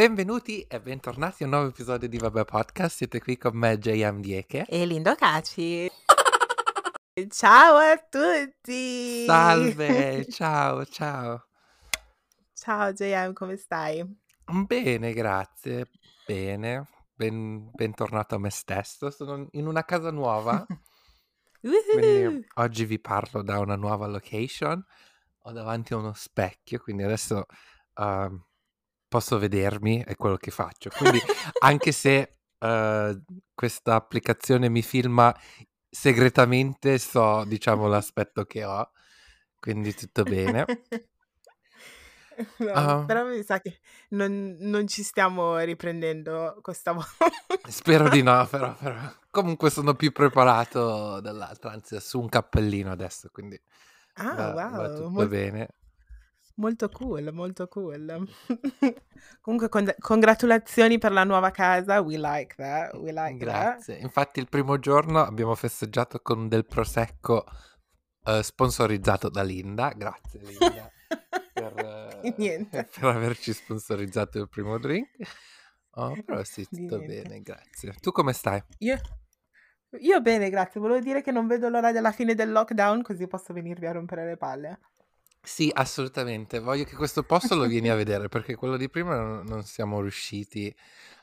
Benvenuti e bentornati a un nuovo episodio di Vabbè Podcast. Siete qui con me, JM Dieke. E Lindo Caci. Ciao a tutti! Salve, ciao, ciao. Ciao JM, come stai? Bene, grazie. Bene. Ben, bentornato a me stesso. Sono in una casa nuova. quindi oggi vi parlo da una nuova location. Ho davanti a uno specchio, quindi adesso uh, posso vedermi, è quello che faccio. Quindi anche se uh, questa applicazione mi filma segretamente, so, diciamo, l'aspetto che ho, quindi tutto bene. No, uh, però mi sa che non, non, ci stiamo riprendendo questa volta. Spero di no, però, però, Comunque sono più preparato dell'altra, anzi, su un cappellino adesso, quindi ah, va, wow, va tutto molto, bene. Molto cool, molto cool. Comunque, con- congratulazioni per la nuova casa. We like that. We like Grazie. That. Infatti, il primo giorno abbiamo festeggiato con del prosecco uh, sponsorizzato da Linda. Grazie, Linda. per, uh, per, averci sponsorizzato il primo drink. Oh, però sì, tutto bene, grazie. Tu come stai? Io, io bene, grazie. Volevo dire che non vedo l'ora della fine del lockdown, così posso venirvi a rompere le palle. Sì, assolutamente. Voglio che questo posto lo vieni a vedere perché quello di prima non, non siamo riusciti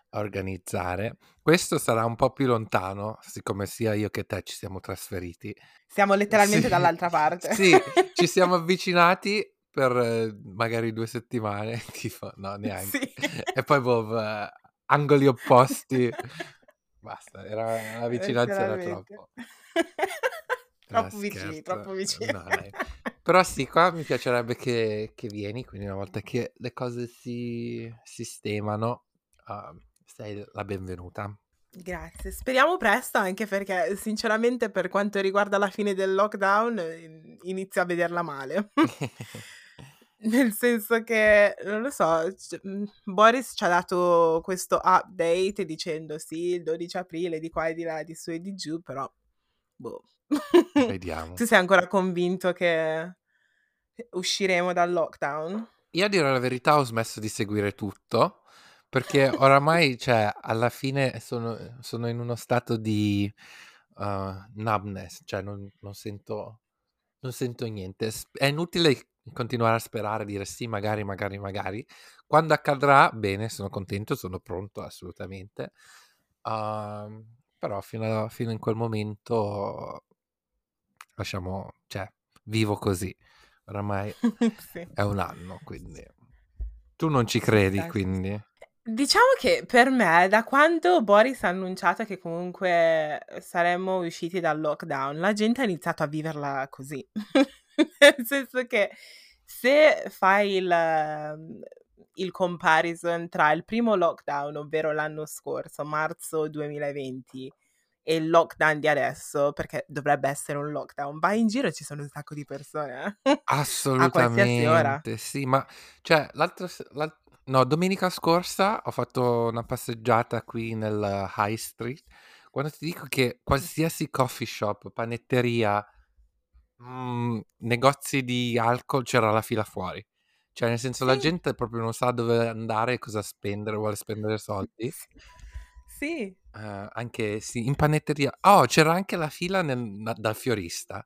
a organizzare. Questo sarà un po' più lontano, siccome sia io che te ci siamo trasferiti. Siamo letteralmente sì, dall'altra parte. Sì, ci siamo avvicinati per eh, magari due settimane, tipo, no, neanche. Sì. E poi boh, eh, angoli opposti. Basta, era, la vicinanza era troppo. troppo vicini, troppo vicini. No, però sì, qua mi piacerebbe che, che, vieni, quindi una volta che le cose si sistemano, uh, sei la benvenuta. Grazie, speriamo presto anche perché sinceramente per quanto riguarda la fine del lockdown inizio a vederla male. Nel senso che, non lo so, mhmm, Boris ci ha dato questo update dicendo sì, il 12 aprile di qua e di là, di su e di giù, però boh. Vediamo. tu sei ancora convinto che usciremo dal lockdown? Io a dire la verità ho smesso di seguire tutto perché oramai, cioè, alla fine sono, sono in uno stato di uh, numbness, cioè non, non, sento, non sento niente. È inutile continuare a sperare, dire sì, magari, magari, magari. Quando accadrà, bene, sono contento, sono pronto assolutamente. Uh, però fino, a, fino in quel momento lasciamo, cioè, vivo così. Oramai sì. è un anno, quindi tu non ci credi, esatto. quindi. Diciamo che per me, da quando Boris ha annunciato che comunque saremmo usciti dal lockdown, la gente ha iniziato a viverla così. Nel senso che se fai il, il comparison tra il primo lockdown, ovvero l'anno scorso, marzo 2020, e il lockdown di adesso, perché dovrebbe essere un lockdown, vai in giro e ci sono un sacco di persone. Eh? Assolutamente, sì, ma cioè l'altro, l'altro, no, domenica scorsa ho fatto una passeggiata qui nel High Street, quando ti dico che qualsiasi coffee shop, panetteria, mh, mhmm, negozi di alcol c'era la fila fuori. Cioè, nel senso, la gente proprio non sa dove andare e cosa spendere, vuole spendere soldi. Sì. Uh, anche sì, in panetteria. Oh, c'era anche la fila nel, na, dal fiorista.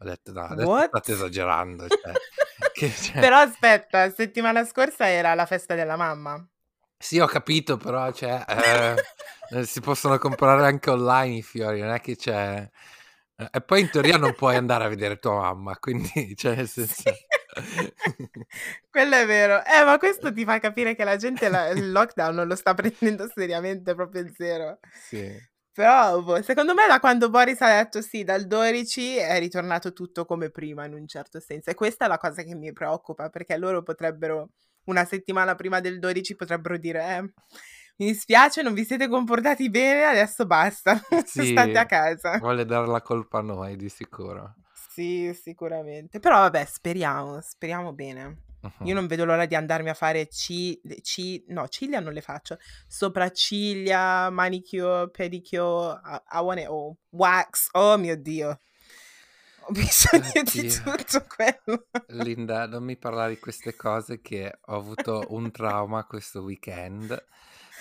Ho detto, no, adesso What? state esagerando. Cioè, che, cioè... Però aspetta, settimana scorsa era la festa della mamma. Sì, ho capito, però cioè, eh, si possono comprare anche online i fiori, non è che c'è... Eh, e poi in teoria non puoi andare a vedere tua mamma, quindi, cioè, nel senso... Sì. Quello è vero. Eh, ma questo ti fa capire che la gente la, il lockdown non lo sta prendendo seriamente proprio il zero. Sì. Però, boh, secondo me, da quando Boris ha detto sì, dal 12 è ritornato tutto come prima, in un certo senso. E questa è la cosa che mi preoccupa, perché loro potrebbero, una settimana prima del 12, potrebbero dire, eh, mi dispiace, non vi siete comportati bene, adesso basta, sì, state a casa. Vuole dare la colpa a noi, di sicuro. Sì, sicuramente. Però vabbè, speriamo, speriamo bene. Uh-huh. Io non vedo l'ora di andarmi a fare ci, ci, no, ciglia non le faccio, sopracciglia, manicure, pedicure, I, I want it all, wax, oh mio Dio. Ho bisogno di Oddio. tutto quello. Linda, non mi parlare di queste cose che ho avuto un trauma questo weekend.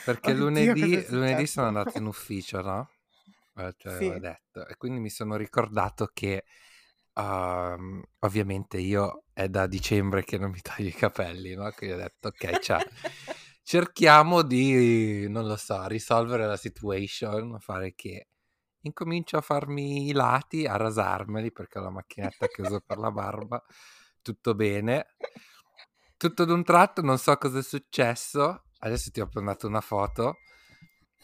Perché Oddio, lunedì, lunedì sono andato in ufficio, no? Eh, te l'avevo Sì. detto. E quindi mi sono ricordato che um, ovviamente io è da dicembre che non mi taglio i capelli, no? Quindi ho detto, ok, ciao. Cerchiamo di, non lo so, risolvere la situation, fare che incomincio a farmi i lati, a rasarmeli perché ho la macchinetta che uso per la barba, tutto bene. Tutto d'un tratto non so cosa è successo, adesso ti ho mandato una foto,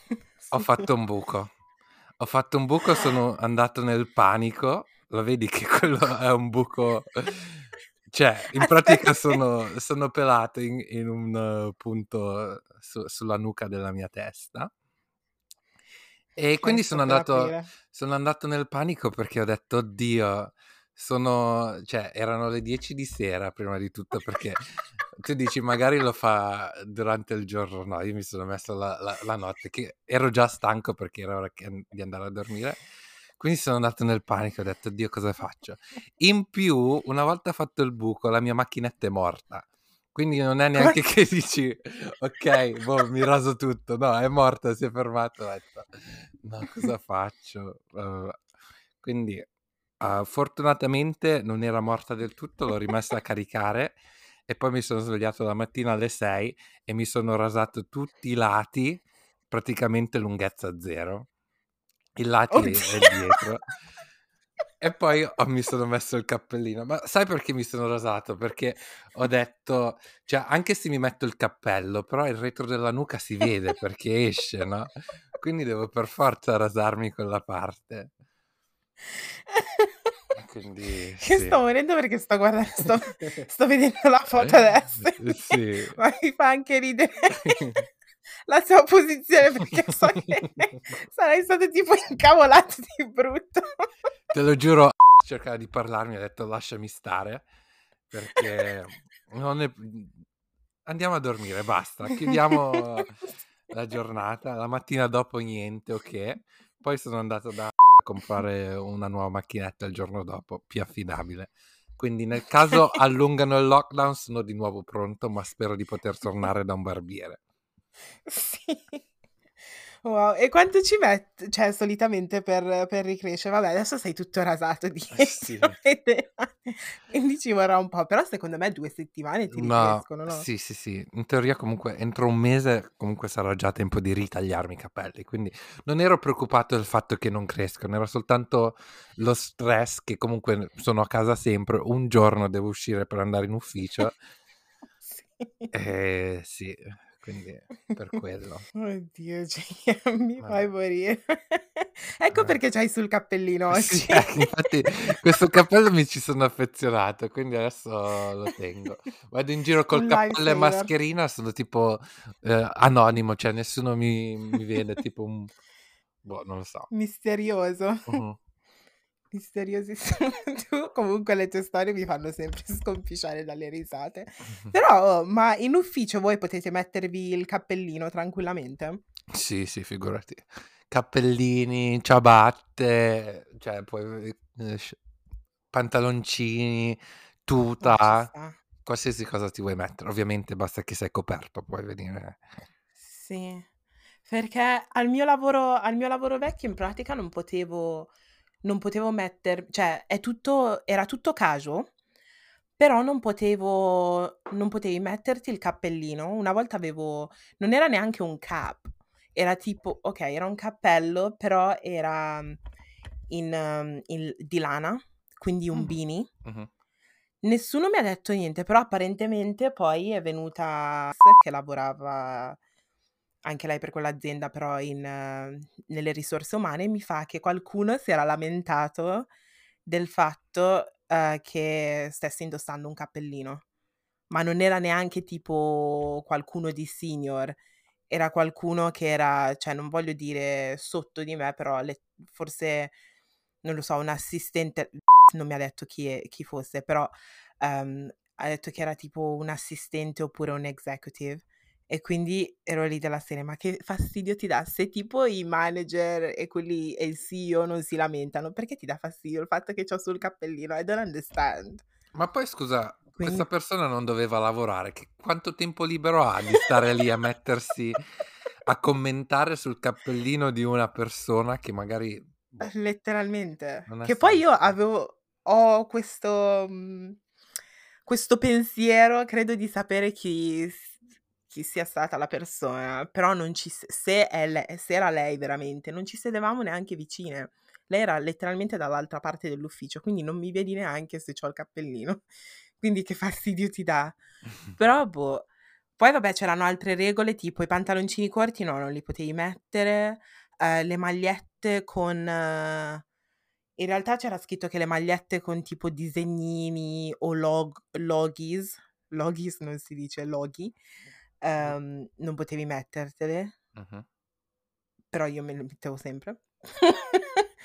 ho fatto un buco. Ho fatto un buco, sono andato nel panico, lo vedi che quello è un buco... Cioè, in pratica Aspetta. sono, sono pelato in, in un uh, punto su- sulla nuca della mia testa. E quindi sono andato, sono andato nel panico perché ho detto, oddio, sono, cioè, erano le 10 di sera prima di tutto perché tu dici magari lo fa durante il giorno, no, io mi sono messo la, la- la notte che ero già stanco perché era ora di andare a dormire, quindi sono andato nel panico, ho detto, oddio, cosa faccio? In più, una volta fatto il buco, la mia macchinetta è morta. Quindi non è neanche che dici, ok, boh, mi raso tutto. No, è morta, si è fermato. Ho detto, no, cosa faccio? Uh, quindi, uh, fortunatamente non era morta del tutto, l'ho rimessa a caricare e poi mi sono svegliato la mattina alle 6 e mi sono rasato tutti i lati, praticamente lunghezza zero. I lati Oddio. e dietro. E poi oh, mi sono messo il cappellino. Ma sai perché mi sono rasato? Perché ho detto, cioè, anche se mi metto il cappello, però il retro della nuca si vede perché esce, no? Quindi devo per forza rasarmi quella parte. Quindi, Che sì. sto morendo perché sto guardando, sto, sto vedendo la foto adesso. Sì. Ma mi fa anche ridere la tua posizione perché so che sarai stato tipo incavolato di brutto. Te lo giuro, cercava di parlarmi, ha detto lasciami stare perché non è... andiamo a dormire, basta, chiudiamo la giornata, la mattina dopo niente, ok? Poi sono andato da a comprare una nuova macchinetta il giorno dopo, più affidabile. Quindi nel caso allungano il lockdown sono di nuovo pronto, ma spero di poter tornare da un barbiere. Sì. Wow, e quanto ci metti, cioè solitamente per, per ricrescere? Vabbè, adesso sei tutto rasato dietro, Sì. ed- quindi ci vorrà un po', però secondo me due settimane ti No, ricrescono, no? sì, sì, sì. In teoria comunque entro un mese comunque sarà già tempo di ritagliarmi i capelli, quindi non ero preoccupato del fatto che non crescono, era soltanto lo stress che comunque sono a casa sempre, un giorno devo uscire per andare in ufficio Sì. e sì, quindi per quello. Oddio, cioè, mi Vabbè. fai morire. Ecco Eh. perché c'hai sul cappellino oggi. Sì, eh, infatti questo cappello mi ci sono affezionato, quindi adesso lo tengo. Vado in giro col cappello e mascherina, sono tipo eh, anonimo, cioè nessuno mi, mi vede, tipo un... Boh, non lo so. Misterioso. Mhm. Misteriosissimo. Tu comunque le tue storie mi fanno sempre scompisciare dalle risate. Però, oh, ma in ufficio voi potete mettervi il cappellino tranquillamente? Sì, sì, figurati. Cappellini, ciabatte, cioè poi eh, sci- pantaloncini, tuta, qualsiasi cosa ti vuoi mettere. Ovviamente basta che sei coperto, puoi venire. Sì, perché al mio lavoro, al mio lavoro vecchio in pratica non potevo, non potevo mettere, cioè è tutto, era tutto casual, però non potevo, non potevi metterti il cappellino. Una volta avevo, non era neanche un cap, era tipo, ok, era un cappello, però era mm, in, um, in- di lana, quindi un Mm. beanie. Mhm. Nessuno mi ha detto niente, però apparentemente poi è venuta che lavorava anche lei per quell'azienda, però in, eh, nelle risorse umane, mi fa che qualcuno si era lamentato del fatto eh, che stesse indossando un cappellino, ma non era neanche tipo qualcuno di senior, era qualcuno che era, cioè non voglio dire sotto di me, però le- forse, non lo so, un assistente, non mi ha detto chi, è- chi fosse, però ehm, ha detto che era tipo un assistente oppure un executive E quindi ero lì della serie, ma che fastidio ti dà? Se tipo i manager e quelli e il CEO non si lamentano, perché ti dà fastidio il fatto che c'ho sul cappellino? I don't understand. Ma poi scusa, Quindi questa persona non doveva lavorare, che quanto tempo libero ha di stare lì a mettersi a commentare sul cappellino di una persona che magari boh, letteralmente. Che poi io senso. avevo ho questo mhmm, questo pensiero, credo di sapere chi chi sia stata la persona, però non ci se è le se era lei veramente, non ci sedevamo neanche vicine. Lei era letteralmente dall'altra parte dell'ufficio, quindi non mi vedi neanche se c'ho il cappellino. Quindi che fastidio ti dà? Però boh. Poi vabbè c'erano altre regole, tipo i pantaloncini corti no, non li potevi mettere, ehm, le magliette con in realtà c'era scritto che le magliette con tipo disegnini o log logis logis non si dice loghi, Ehm, non potevi mettertele, Mh-mh. però io me le mettevo sempre.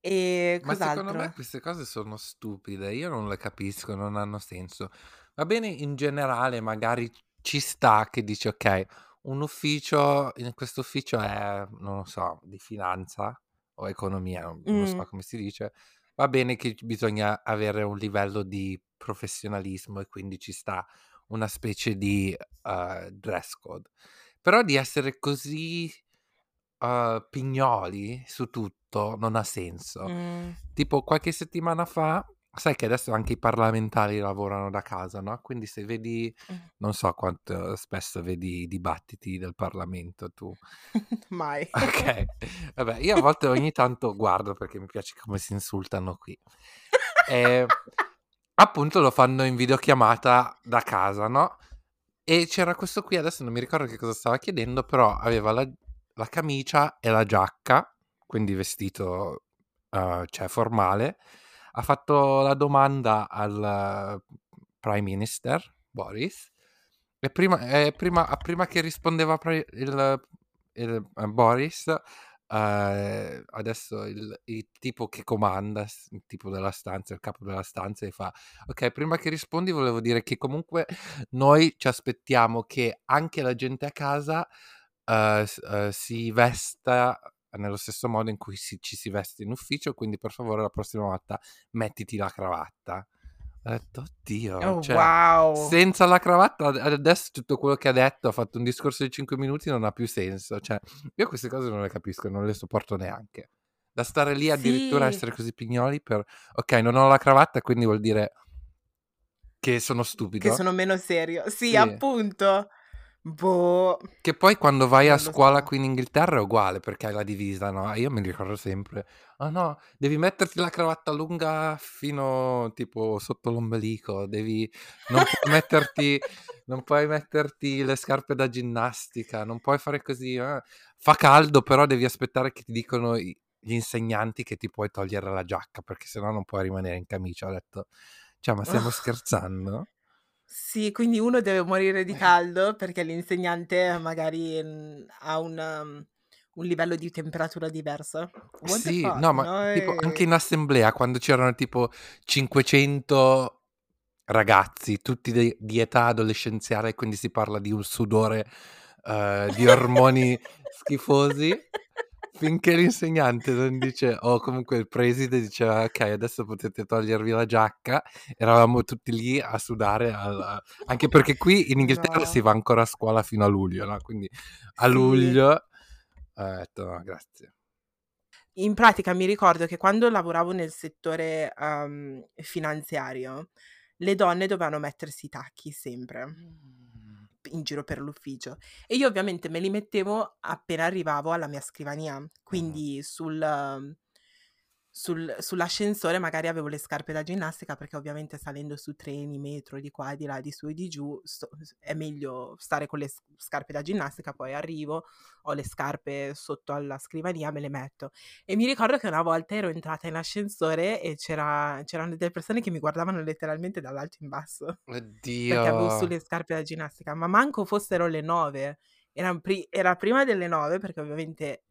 E Ma secondo me cos'altro? queste cose sono stupide, io non le capisco, non hanno senso. Va bene in generale, magari ci sta che dici: "Okay, un ufficio in questo ufficio è, non lo so, di finanza o economia, non non so come si dice, va bene che bisogna avere un livello di professionalismo e quindi ci sta una specie di, uhm, dress code. Però di essere così, uhm, pignoli su tutto non ha senso. Mh. Tipo qualche settimana fa sai che adesso anche i parlamentari lavorano da casa, no, quindi se vedi Mh. non so quanto spesso vedi i dibattiti del Parlamento tu. Mai. Okay. Vabbè, io a volte ogni tanto guardo perché mi piace come si insultano qui. Ehm, appunto lo fanno in videochiamata da casa, no, e c'era questo qui, adesso non mi ricordo che cosa stava chiedendo, però aveva la la camicia e la giacca, quindi vestito, uhm, cioè formale. Ha fatto la domanda al Prime Minister Boris e prima ehm, prima prima che rispondeva pre il il, ehm, Boris, uhm, adesso il il tipo che comanda, il tipo della stanza, il capo della stanza gli fa: "Okay, prima che rispondi volevo dire che comunque noi ci aspettiamo che anche la gente a casa, s uhm, si vesta nello stesso modo in cui si ci si veste in ufficio, quindi per favore la prossima volta mettiti la cravatta." Ho detto: "Oddio, Oh cioè wow! senza la cravatta ad adesso tutto quello che ha detto, ha fatto un discorso di 5 minuti, non ha più senso." Cioè, io queste cose non le capisco, non le sopporto neanche. Da stare lì addirittura a Sì. essere così pignoli per: "Okay, non ho la cravatta, quindi vuol dire" "che sono Che stupido?" sono meno serio. Sì, Sì. appunto. Boh. Che poi quando vai a scuola qui in Inghilterra è uguale perché hai la divisa, no, io mi ricordo sempre: "Ah no, devi metterti la cravatta lunga fino tipo sotto l'ombelico, devi non puoi metterti non puoi metterti le scarpe da ginnastica, non puoi fare così, eh. Fa caldo, però devi aspettare che ti dicono gli insegnanti che ti puoi togliere la giacca, perché se no non puoi rimanere in camicia." Ho detto: "Cioè, ma stiamo scherzando?" Sì, quindi uno deve morire di caldo perché l'insegnante magari, mhmm, ha un mhmm, un livello di temperatura diverso. What the Sì, fuck? no, ma tipo anche in assemblea quando c'erano tipo 500 ragazzi, tutti de di età adolescenziale, quindi si parla di un sudore, uhm, di ormoni schifosi, finché l'insegnante non dice o comunque il preside diceva: "Okay, adesso potete togliervi la giacca." Eravamo tutti lì a sudare al anche perché qui in Inghilterra si No. va ancora a scuola fino a luglio, no, quindi a Sì. luglio ho detto: "No, grazie." In pratica mi ricordo che quando lavoravo nel settore, uhm, finanziario, le donne dovevano mettersi i tacchi sempre Mh. In giro per l'ufficio e io ovviamente me li mettevo appena arrivavo alla mia scrivania, quindi sul sul sull'ascensore magari avevo le scarpe da ginnastica perché ovviamente salendo su treni, metro, di qua, di là, di su e di giù, sto s è meglio stare con le scarpe da ginnastica, poi arrivo, ho le scarpe sotto alla scrivania, me le metto. E mi ricordo che una volta ero entrata in ascensore e c'era c'erano delle persone che mi guardavano letteralmente dall'alto in basso, perché avevo su Oddio. le scarpe da ginnastica, ma manco fossero le 9. Eran pri era prima delle 9 perché ovviamente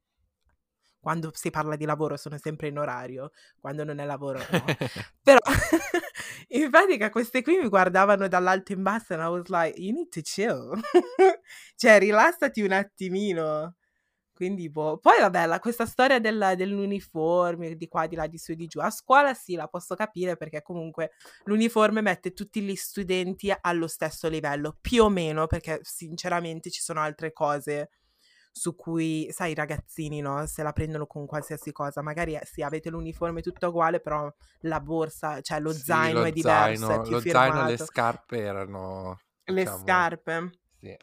quando si parla di lavoro sono sempre in orario, quando non è lavoro no. Però in pratica queste qui mi guardavano dall'alto in basso e I was like, you need to chill. cioè, rilassati un attimino. Quindi, boh. Poi, vabbè, la, questa storia del, dell'uniforme, di qua, di là, di su e di giù. A scuola sì, la posso capire perché comunque l'uniforme mette tutti gli studenti allo stesso livello, più o meno, perché sinceramente ci sono altre cose su cui, sai, i ragazzini, no? Se la prendono con qualsiasi cosa. Magari eh, sì, avete l'uniforme tutto uguale, però la borsa, cioè lo Sì, zaino lo è diverso, zaino, è lo zaino e le firmato. scarpe erano, Le diciamo, scarpe. sì.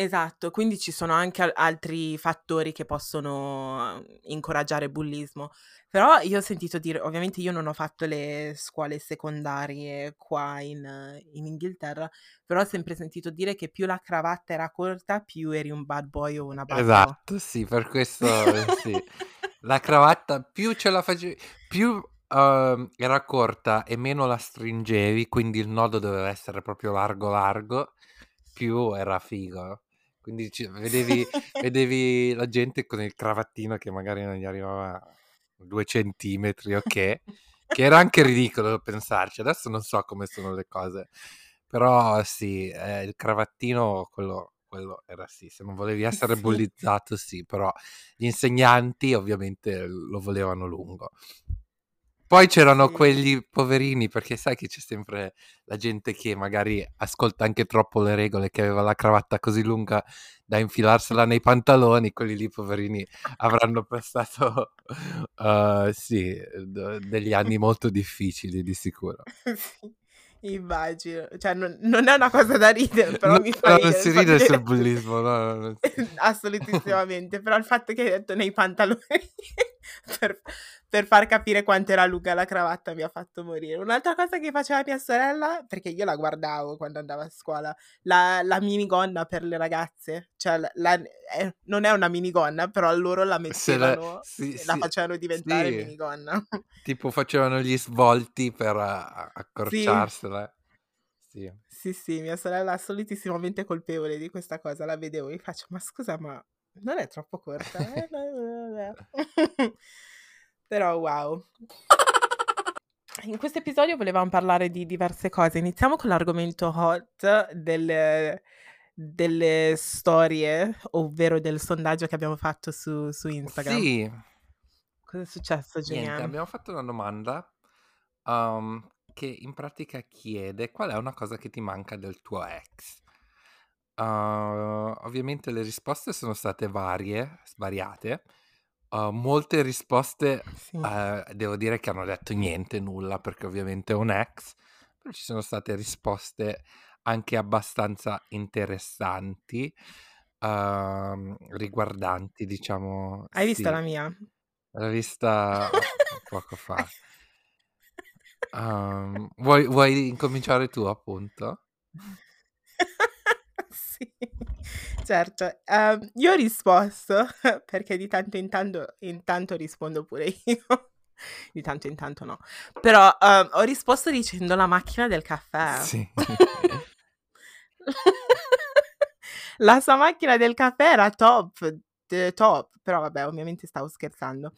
Esatto, quindi ci sono anche al- altri fattori che possono eh, incoraggiare bullismo. Però io ho sentito dire, ovviamente io non ho fatto le scuole secondarie qua in, eh, in Inghilterra, però ho sempre sentito dire che più la cravatta era corta, più eri un bad boy o una bad. Esatto, sì, per questo sì. La cravatta più ce la facevi, più ehm, era corta e meno la stringevi, quindi il nodo doveva essere proprio largo largo, più era figo. Quindi ci- vedevi, vedevi la gente con il cravattino che magari non gli arrivava due centimetri o che, che era anche ridicolo pensarci. Adesso non so come sono le cose, però sì, eh, il cravattino, quello, quello era sì. Se non volevi essere Sì. bullizzato, sì, però gli insegnanti ovviamente lo volevano lungo. Poi c'erano Sì. quegli poverini, perché sai che c'è sempre la gente che magari ascolta anche troppo le regole, che aveva la cravatta così lunga da infilarsela nei pantaloni, quelli lì poverini avranno passato eh, sì, d- degli anni molto difficili di sicuro. Sì, immagino. Cioè, non, non è una cosa da ridere, però No, mi fa no, ridere. non si ride sul vedere- bullismo, no, no, si- Assolutissimamente, però il fatto che hai detto nei pantaloni per, per far capire quanto era lunga la cravatta mi ha fatto morire. Un'altra cosa che faceva mia sorella, perché io la guardavo quando andavo a scuola, la, la minigonna per le ragazze, cioè la- eh, non è una minigonna, però loro la Se la- mettevano, sì, la sì, facevano diventare sì. minigonna. Tipo facevano gli svolti per accorciarsela. Sì. Sì, sì, mia sorella è assolutissimamente colpevole di questa cosa, la vedevo e faccio, ma scusa, ma non è troppo corta? Eh, no, no, no, no." Però wow. In questo episodio volevamo parlare di diverse cose. Iniziamo con l'argomento hot delle, delle storie, ovvero del sondaggio che abbiamo fatto su, su Instagram. Sì, Cosa è successo, Giuliano? abbiamo fatto una domanda um, che in pratica chiede qual è una cosa che ti manca del tuo ex. Uh, ovviamente le risposte sono state varie, svariate. Uh, molte risposte Sì. eh, devo dire che hanno detto niente, nulla, perché ovviamente è un ex, però ci sono state risposte anche abbastanza interessanti, ehm, riguardanti, diciamo, Hai visto sì, la mia? l'ho vista poco fa. Ehm, vuoi, vuoi incominciare tu, appunto? Sì, certo. Ehm, io ho risposto perché di tanto in tanto, intanto rispondo pure io. Di tanto in tanto no. Però ehm, ho risposto dicendo la macchina del caffè. Sì. La sua macchina del caffè era top, eh, top, però vabbè, ovviamente stavo scherzando.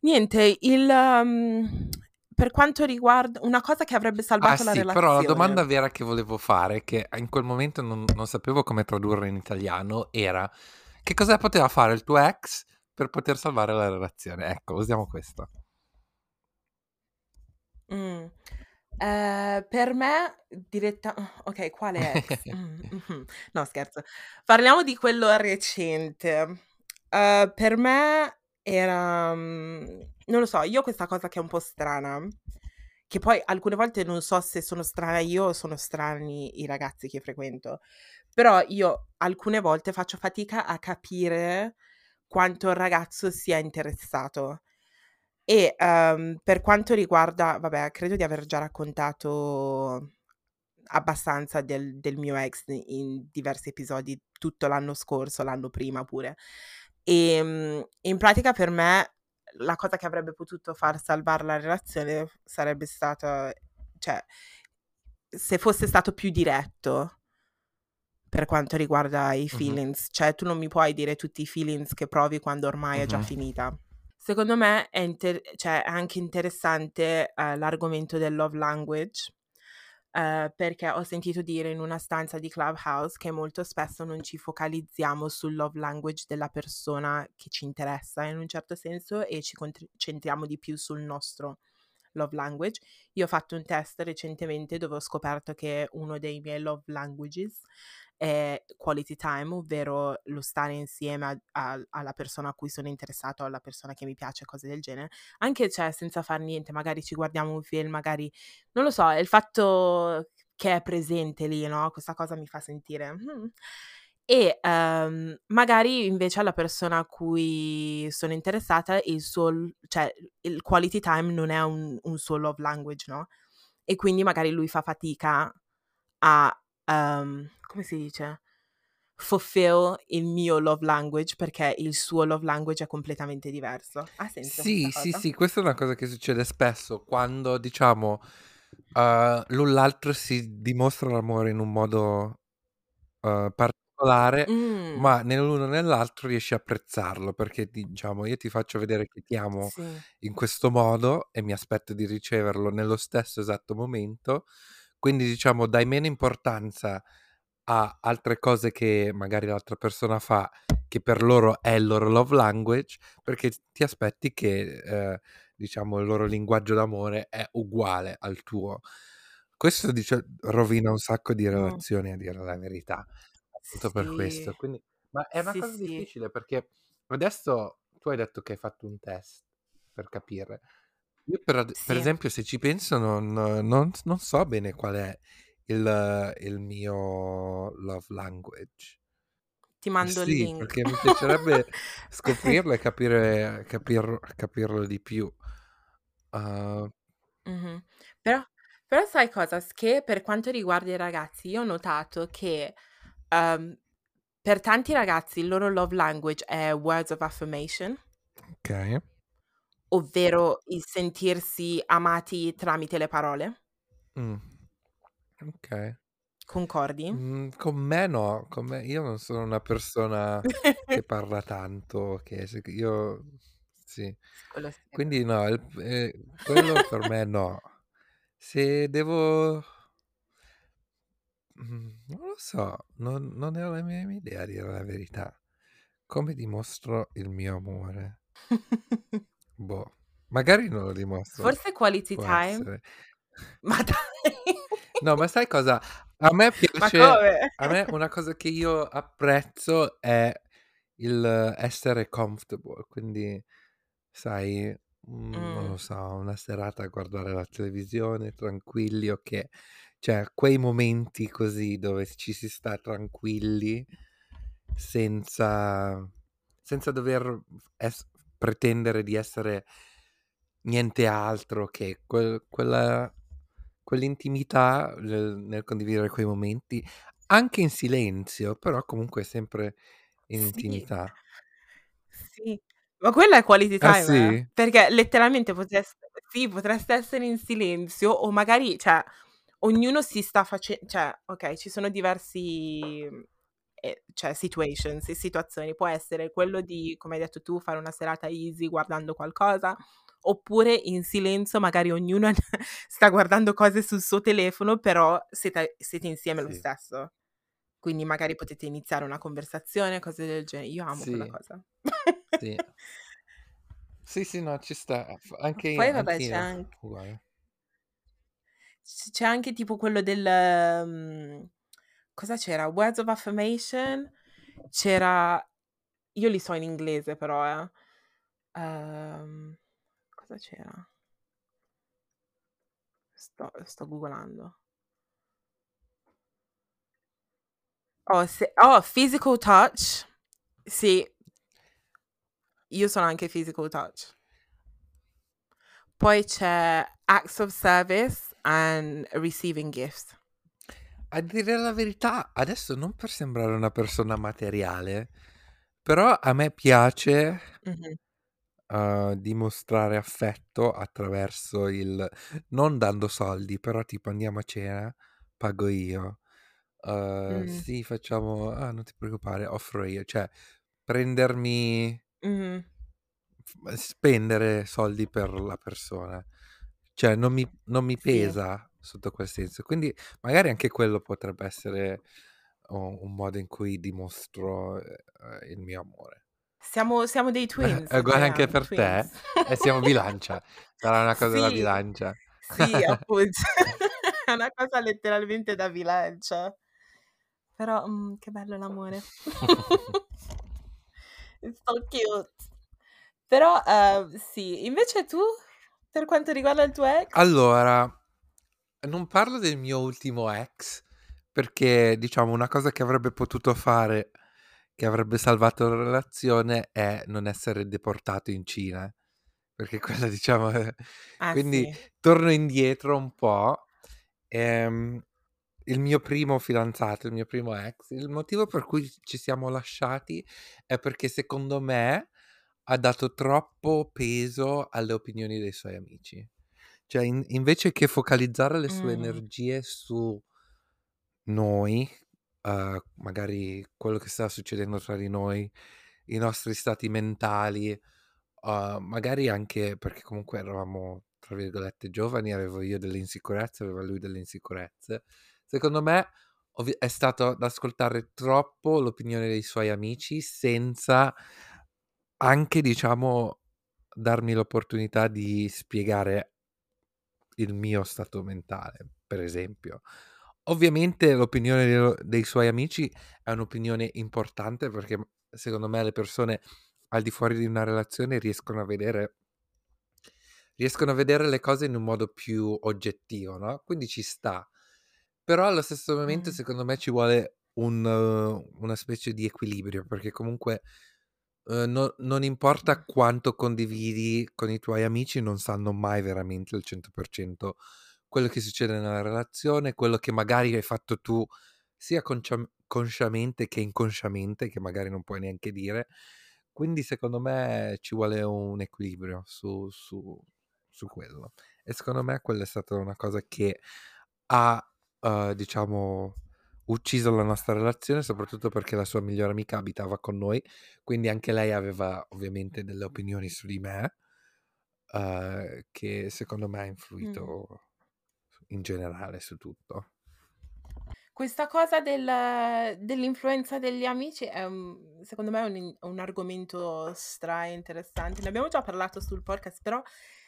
Niente, il, ehm, per quanto riguarda una cosa che avrebbe Ah salvato la sì, però la domanda relazione. vera che volevo fare, che in quel momento non, non sapevo come tradurre in italiano, era che cosa poteva fare il tuo ex per poter salvare la relazione? Ecco, usiamo questo. Mm. Eh, per me, diretta... Ok, quale ex? Mm, mhm. No, scherzo. Parliamo di quello recente. Eh, per me era... mm, Non lo so, io ho questa cosa che è un po' strana, che poi alcune volte non so se sono strana io o sono strani i ragazzi che frequento, però io alcune volte faccio fatica a capire quanto il ragazzo sia interessato. E ehm, per quanto riguarda, vabbè, credo di aver già raccontato abbastanza del, del mio ex in diversi episodi tutto l'anno scorso, l'anno prima pure. E mm, in pratica per me la cosa che avrebbe potuto far salvare la relazione sarebbe stata, cioè, se fosse stato più diretto per quanto riguarda i feelings, cioè tu non mi puoi dire tutti i feelings che provi quando ormai è già finita. Secondo me è inter cioè è anche interessante, ehm, l'argomento del love language, ehm, perché ho sentito dire in una stanza di Clubhouse che molto spesso non ci focalizziamo sul love language della persona che ci interessa in un certo senso e ci concentriamo di più sul nostro love language. Io ho fatto un test recentemente dove ho scoperto che uno dei miei love languages è quality time, ovvero lo stare insieme a, a, alla persona a cui sono interessato, alla persona che mi piace, cose del genere. Anche cioè senza far niente, magari ci guardiamo un film, magari non lo so, il fatto che è presente lì, no? Questa cosa mi fa sentire. Hmm. E um, magari invece alla persona a cui sono interessata il suo, cioè il quality time non è un, un suo love language, no? E quindi magari lui fa fatica a um, come si dice? fulfill il mio love language perché il suo love language è completamente diverso. Ha senso? Sì, sì, sì, questa è una cosa che succede spesso quando diciamo uh, l'un l'altro si dimostra l'amore in un modo uh, particolare, mm. ma nell'uno nell'altro riesci a apprezzarlo perché diciamo io ti faccio vedere che ti amo sì. in questo modo e mi aspetto di riceverlo nello stesso esatto momento quindi diciamo dai meno importanza a altre cose che magari l'altra persona fa, che per loro è il loro love language, perché ti aspetti che eh, diciamo il loro linguaggio d'amore è uguale al tuo. Questo dice, rovina un sacco di relazioni, a dire la verità, appunto per questo. Quindi, ma è una sì, cosa sì. difficile perché adesso tu hai detto che hai fatto un test per capire. Io per, per esempio, se ci penso, non, non- non so bene qual è il, il mio love language. Ti mando il Sì, link. perché mi piacerebbe scoprirlo e capire, capir- capirlo di più. Uh, Mh-mh. Però però sai cosa? che per quanto riguarda i ragazzi, io ho notato che, uhm, per tanti ragazzi il loro love language è words of affirmation. ok. Ovvero il sentirsi amati tramite le parole. Mm. Ok. Concordi? Mm, con me no, con me io non sono una persona che parla tanto, che io sì. Quindi no, il, eh, quello per me no. Se devo mm, non lo so, non, non ho la mia idea a dire la verità. Come dimostro il mio amore? Boh, magari non lo dimostro. Forse quality Può time. Essere. Ma dai. No, ma sai cosa? A me piace. A me una cosa che io apprezzo è il essere comfortable. Quindi, sai, mm. non lo so, una serata a guardare la televisione tranquilli, ok. Cioè, quei momenti così dove ci si sta tranquilli senza, senza dover es- pretendere di essere niente altro che quel, quella, quell'intimità nel, nel, condividere quei momenti, anche in silenzio, però comunque sempre in sì. intimità. Sì, ma quella è quality ah, time, ah, sì? eh? perché letteralmente potreste, sì, potreste essere in silenzio o magari, cioè, ognuno si sta facendo, cioè, ok, ci sono diversi cioè situations, situazioni. Può essere quello di, come hai detto tu, fare una serata easy guardando qualcosa, oppure in silenzio, magari ognuno sta guardando cose sul suo telefono, però siete, siete insieme sì. lo stesso. Quindi magari potete iniziare una conversazione, cose del genere. Io amo sì. quella cosa. sì. sì, sì, no, ci sta. Anche Poi vabbè, c'è anche... C'è anche tipo quello del... Um, cosa c'era? Words of affirmation, c'era, io li so in inglese però, eh. Um, cosa c'era? Sto, sto googolando. Oh, se, oh, physical touch. Sì, io sono anche physical touch. Poi c'è acts of service and receiving gifts. A dire la verità, adesso non per sembrare una persona materiale, però a me piace Mh-mh. Uh, dimostrare affetto attraverso il non dando soldi, però tipo andiamo a cena, pago io. Uh, Mh. sì, facciamo, ah, non ti preoccupare, offro io, cioè prendermi, Mh-mh. f spendere soldi per la persona. Cioè non mi non mi Sì. pesa sotto quel senso. Quindi magari anche quello potrebbe essere u un modo in cui dimostro, ehm, il mio amore. Siamo siamo dei twins, È uguale anche per te? twins. E siamo bilancia. Sarà una cosa da Sì, bilancia. sì, appunto. È una cosa letteralmente da bilancia. Però, mhmm, che bello l'amore. So cute. Però, ehm, sì. Invece tu? Per quanto riguarda il tuo ex? Allora, non parlo del mio ultimo ex, perché diciamo una cosa che avrebbe potuto fare, che avrebbe salvato la relazione, è non essere deportato in Cina. Perché quella diciamo Ah, quindi sì. torno indietro un po', ehm, il mio primo fidanzato, il mio primo ex, il motivo per cui ci siamo lasciati è perché secondo me ha dato troppo peso alle opinioni dei suoi amici. Cioè in invece che focalizzare le sue Mh. energie su noi, uhm, magari quello che stava succedendo tra di noi, i nostri stati mentali, uhm, magari anche perché comunque eravamo, tra virgolette, "giovani", avevo io delle insicurezze, aveva lui delle insicurezze. Secondo me ovvi è stato ad ascoltare troppo l'opinione dei suoi amici senza anche, diciamo, darmi l'opportunità di spiegare il mio stato mentale, per esempio. Ovviamente l'opinione de dei suoi amici è un'opinione importante perché, secondo me le persone al di fuori di una relazione riescono a vedere riescono a vedere le cose in un modo più oggettivo, no, quindi ci sta. Però allo stesso momento Mh. secondo me ci vuole un una specie di equilibrio, perché comunque, uhm, no non importa quanto condividi con i tuoi amici, non sanno mai veramente al 100% quello che succede nella relazione, quello che magari hai fatto tu sia conciam consciamente che inconsciamente, che magari non puoi neanche dire. Quindi secondo me ci vuole un equilibrio su su su quello. E secondo me quella è stata una cosa che ha, uhm, diciamo ucciso la nostra relazione, soprattutto perché la sua migliore amica abitava con noi, quindi anche lei aveva ovviamente delle opinioni su di me, uhm, che secondo me ha influito in generale su tutto. Questa cosa del dell'influenza degli amici è un secondo me è un un argomento stra interessante. Ne abbiamo già parlato sul podcast, però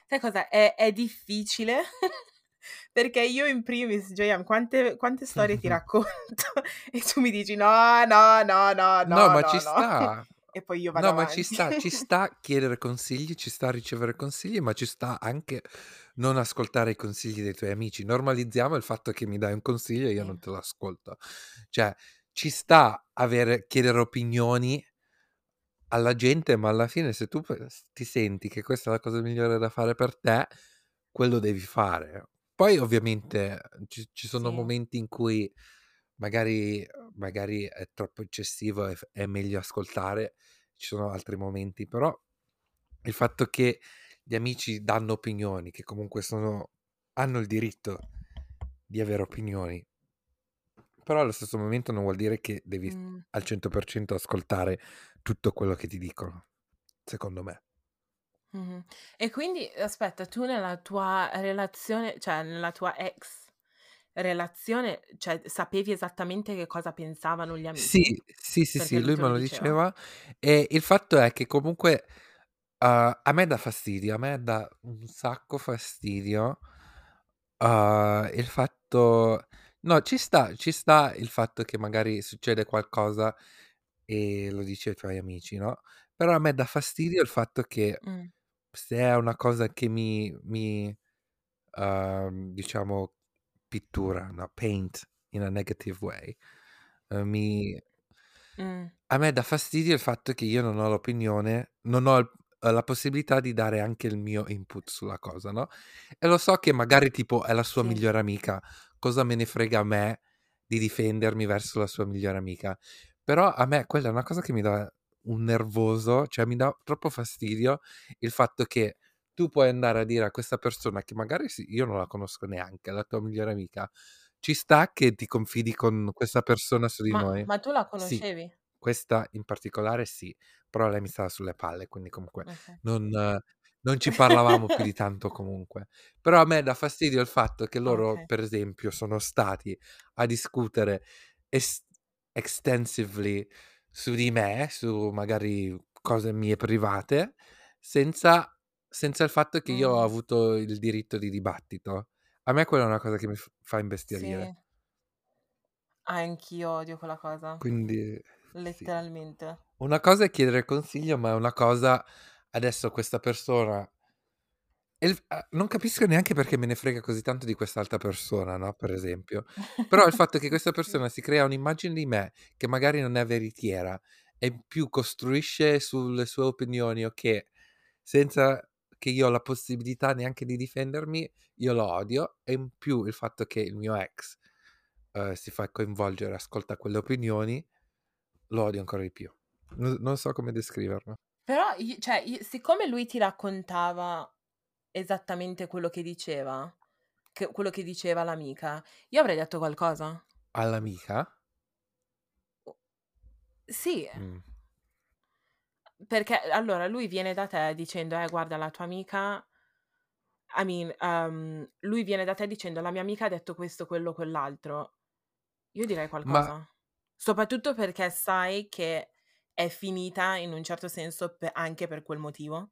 sai cosa, è è difficile perché io in primis, J-am, quante quante storie ti racconto e tu mi dici: "No, no, no, no, No, no, ma no, ci no." sta. E poi io vado No, ma ci avanti. sta, ci sta chiedere consigli, ci sta ricevere consigli, ma ci sta anche non ascoltare i consigli dei tuoi amici. Normalizziamo il fatto che mi dai un consiglio e io non te lo ascolto. Cioè, ci sta avere chiedere opinioni alla gente, ma alla fine se tu ti senti che questa è la cosa migliore da fare per te, quello devi fare. Poi ovviamente ci ci sono Sì. momenti in cui magari magari è troppo eccessivo e è meglio ascoltare, ci sono altri momenti, però il fatto che gli amici danno opinioni, che comunque sono hanno il diritto di avere opinioni però allo stesso momento non vuol dire che devi Mh. al 100% ascoltare tutto quello che ti dicono, secondo me. Mh-mh. E quindi aspetta, tu nella tua relazione cioè nella tua ex relazione, cioè sapevi esattamente che cosa pensavano gli Sì, amici? sì, sì, Perché sì, lui me lo diceva? diceva e il fatto è che comunque, uhm, a me dà fastidio, a me dà un sacco fastidio, uhm, il fatto no, ci sta ci sta il fatto che magari succede qualcosa e lo dici ai tuoi amici, no, però a me dà fastidio il fatto che Mh. se è una cosa che mi mi, uhm, diciamo pittura, no, paint in a negative way, uhm, mi Mh. a me dà fastidio il fatto che io non ho l'opinione, non ho il la possibilità di dare anche il mio input sulla cosa, no, e lo so che magari tipo è la sua Sì. migliore amica, cosa me ne frega a me di difendermi verso la sua migliore amica, però a me quella è una cosa che mi dà un nervoso, cioè mi dà troppo fastidio il fatto che tu puoi andare a dire a questa persona che magari sì, io non la conosco neanche, la tua migliore amica, ci sta che ti confidi con questa persona su di Ma noi. ma tu la Sì, conoscevi? questa in particolare sì, però lei mi stava sulle palle, quindi comunque Okay. non non ci parlavamo più di tanto comunque. Però a me dà fastidio il fatto che loro, Okay. per esempio, sono stati a discutere es extensively su di me, su magari cose mie private, senza senza il fatto che io ho Mh. avuto il diritto di dibattito. A me quella è una cosa che mi fa imbestialire. Sì. Anch'io odio quella cosa. Quindi sì. Letteralmente. Una cosa è chiedere consiglio, ma è una cosa adesso questa persona il f a non capisco neanche perché me ne frega così tanto di quest'altra persona, no, per esempio. Però il fatto che questa Sì. persona si crea un'immagine di me che magari non è veritiera e più costruisce sulle sue opinioni o che senza che io ho la possibilità neanche di difendermi, io lo odio e in più il fatto che il mio ex, uhm, si fa coinvolgere, ascolta quelle opinioni, lo odio ancora di più. N non so come descriverlo. Però cioè siccome lui ti raccontava esattamente quello che diceva, che quello che diceva l'amica, io avrei detto qualcosa. All'amica? Sì. Mh. Perché allora lui viene da te dicendo: "Eh guarda la tua amica" I mean, uhm, lui viene da te dicendo: "La mia amica ha detto questo, quello, quell'altro." Io direi Ma qualcosa. Soprattutto perché sai che è finita in un certo senso pe anche per quel motivo.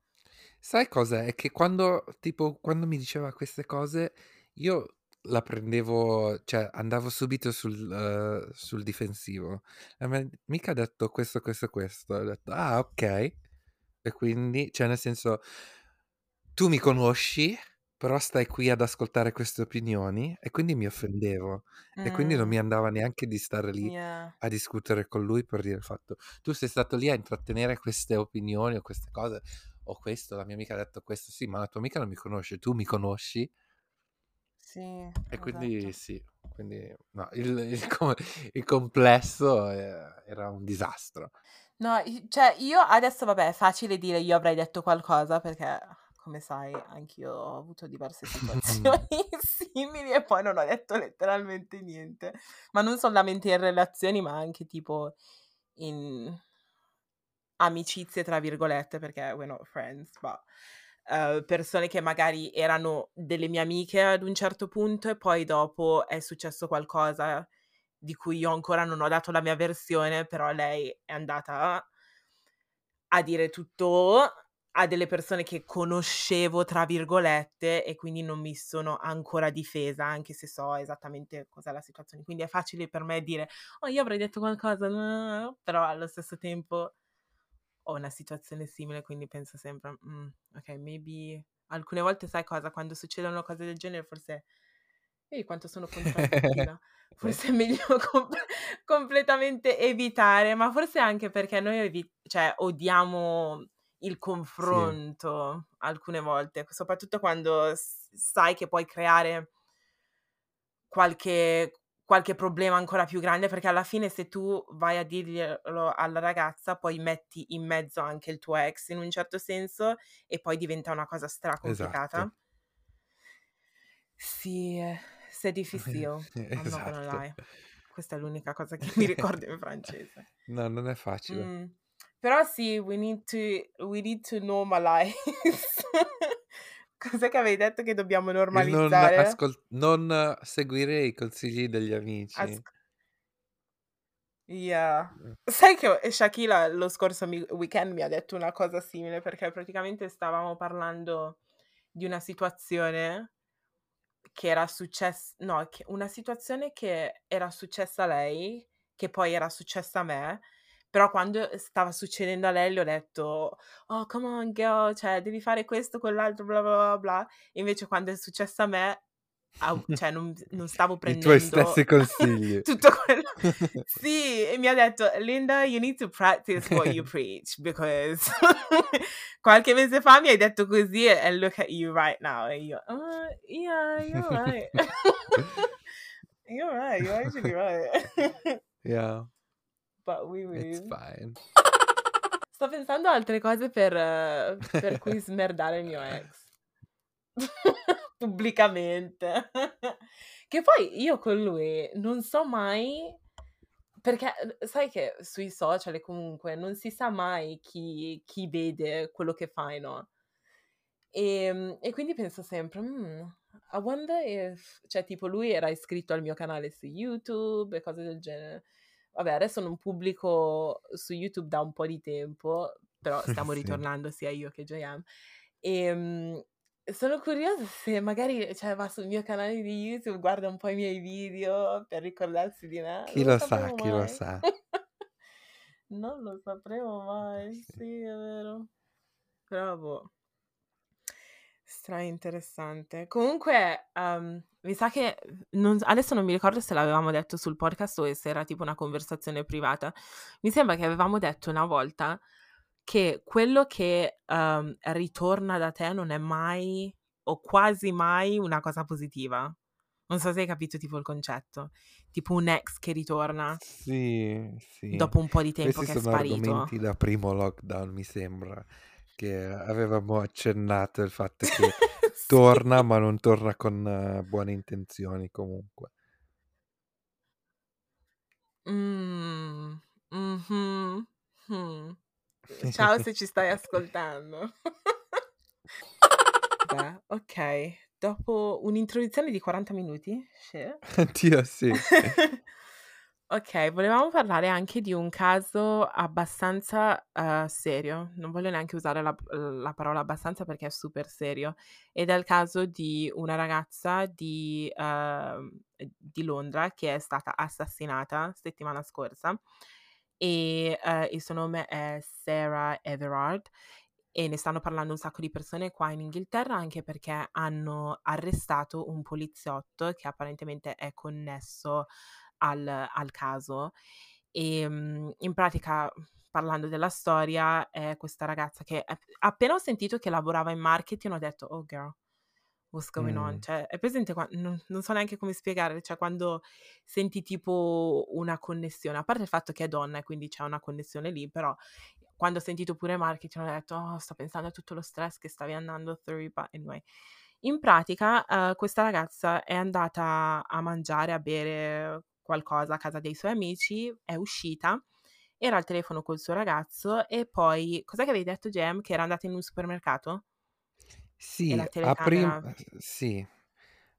Sai cos'è? È che quando tipo quando mi diceva queste cose io la prendevo cioè andavo subito sul uhm, sul difensivo. La mia amica ha detto questo, questo questo. Ho detto: "Ah okay." E quindi cioè nel senso tu mi conosci, però stai qui ad ascoltare queste opinioni e quindi mi offendevo. E quindi non mi Mh. andava neanche di stare lì Yeah. a discutere con lui per dire il fatto: "Tu sei stato lì a intrattenere queste opinioni o queste cose o questo, la mia amica ha detto questo." Sì, ma la tua amica non mi conosce, tu mi conosci? Sì, E quindi esatto. sì, quindi no, il il il complesso, ehm, era un disastro. No, cioè io adesso vabbè è facile dire io avrei detto qualcosa perché come sai anch'io ho avuto diverse situazioni simili e poi non ho detto letteralmente niente. Ma non solamente in relazioni, ma anche tipo in "amicizie" tra virgolette, perché we're not friends, but, uhm, persone che magari erano delle mie amiche ad un certo punto e poi dopo è successo qualcosa di cui io ancora non ho dato la mia versione, però lei è andata a dire tutto a delle persone che "conoscevo" tra virgolette e quindi non mi sono ancora difesa, anche se so esattamente cos'è la situazione. Quindi è facile per me dire: "Oh io avrei detto qualcosa", però allo stesso tempo ho una situazione simile, quindi penso sempre: "Mh, okay, maybe" alcune volte sai cosa, quando succedono cose del genere forse vedi quanto sono contraddittiva, forse è meglio comple completamente evitare, ma forse anche perché noi evi cioè odiamo il Sì. confronto alcune volte, soprattutto quando sai che puoi creare qualche qualche problema ancora più grande, perché alla fine se tu vai a dirglielo alla ragazza, poi metti in mezzo anche il tuo ex in un certo senso e poi diventa una cosa Esatto. stracomplicata. Sì, c'est difficile, I'm not gonna Esatto. lie. Questa è l'unica cosa che mi ricordo in francese. No, non è facile. Mh. Però sì, we need to we need to normalize. Cos'è che avevi detto che dobbiamo Il non normalizzare? ascol non seguire i consigli degli amici. Asc Yeah. Mh. Sai che Shakila lo scorso mi weekend mi ha detto una cosa simile, perché praticamente stavamo parlando di una situazione che era success no, una situazione che era successa a lei, che poi era successa a me, però quando stava succedendo a lei le ho detto: "Oh come on girl, cioè devi fare questo, quell'altro, bla bla bla bla." Invece quando è successo a me au cioè non non stavo I tuoi stessi prendendo consigli. tutto quello sì, e mi ha detto: "Linda, you need to practice what you preach because qualche mese fa mi hai detto così and look at you right now." E io: "Uh, yeah, you're right." You're right, you're actually right. Yeah. But we It's will. fine. Sto pensando a altre cose per per cui smerdare il mio ex. Pubblicamente. Che poi io con lui non so mai perché sai che sui social comunque non si sa mai chi, chi vede quello che fai, no? E, ehm, e quindi penso sempre, mm, I wonder if, cioè tipo lui era iscritto al mio canale su YouTube e cose del genere. Vabbè, adesso non pubblico su YouTube da un po' di tempo, però stiamo Sì. ritornando sia io che JM. E um, sono curiosa se magari cioè, va sul mio canale di YouTube, guarda un po' i miei video per ricordarsi di me. Chi lo sa, chi lo sa. non lo sapremo mai, sì. sì, è vero. Boh. Stra interessante. Comunque, um, mi sa che non, adesso non mi ricordo se l'avevamo detto sul podcast o se era tipo una conversazione privata. Mi sembra che avevamo detto una volta che quello che um, ritorna da te non è mai o quasi mai una cosa positiva. Non so se hai capito tipo il concetto. Tipo un ex che ritorna. Sì, sì. Dopo un po' di tempo Questi che è sono sparito. argomenti da primo lockdown, mi sembra che avevamo accennato il fatto che sì. torna, ma non torna con uh, buone intenzioni comunque. Mm, mm-hmm. hmm. Ciao se ci stai ascoltando. Beh, ok. Dopo un'introduzione di 40 minuti, sì. Dio sì. Ok, volevamo parlare anche di un caso abbastanza uh, serio, non voglio neanche usare la, la, parola abbastanza perché è super serio, ed è il caso di una ragazza di, uh, di Londra che è stata assassinata settimana scorsa e uh, il suo nome è Sarah Everard e ne stanno parlando un sacco di persone qua in Inghilterra anche perché hanno arrestato un poliziotto che apparentemente è connesso al, al caso. E um, in pratica, parlando della storia, è questa ragazza che appena ho sentito che lavorava in marketing ho detto, oh girl, what's going mm. on? Cioè, è presente qua? Non, non, so neanche come spiegare, cioè quando senti tipo una connessione, a parte il fatto che è donna e quindi c'è una connessione lì, però quando ho sentito pure marketing ho detto, oh, sto pensando a tutto lo stress che stavi andando through, but anyway. In pratica, uh, questa ragazza è andata a mangiare, a bere qualcosa a casa dei suoi amici, è uscita, era al telefono col suo ragazzo e poi, cos'è che avevi detto Jem? Che era andata in un supermercato? Sì, a prim- sì.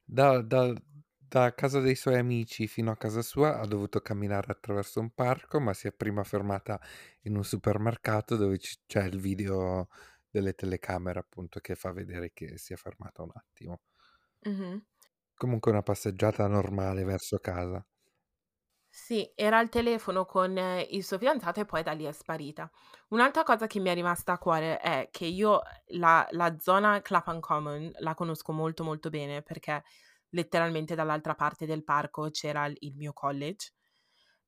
Da, da, da casa dei suoi amici fino a casa sua ha dovuto camminare attraverso un parco, ma si è prima fermata in un supermercato dove c- c'è il video delle telecamere appunto che fa vedere che si è fermata un attimo. Mm-hmm. Comunque una passeggiata normale verso casa. Sì, era al telefono con il suo fidanzato e poi da lì è sparita. Un'altra cosa che mi è rimasta a cuore è che io la, la zona Clapham Common la conosco molto molto bene perché letteralmente dall'altra parte del parco c'era il, il mio college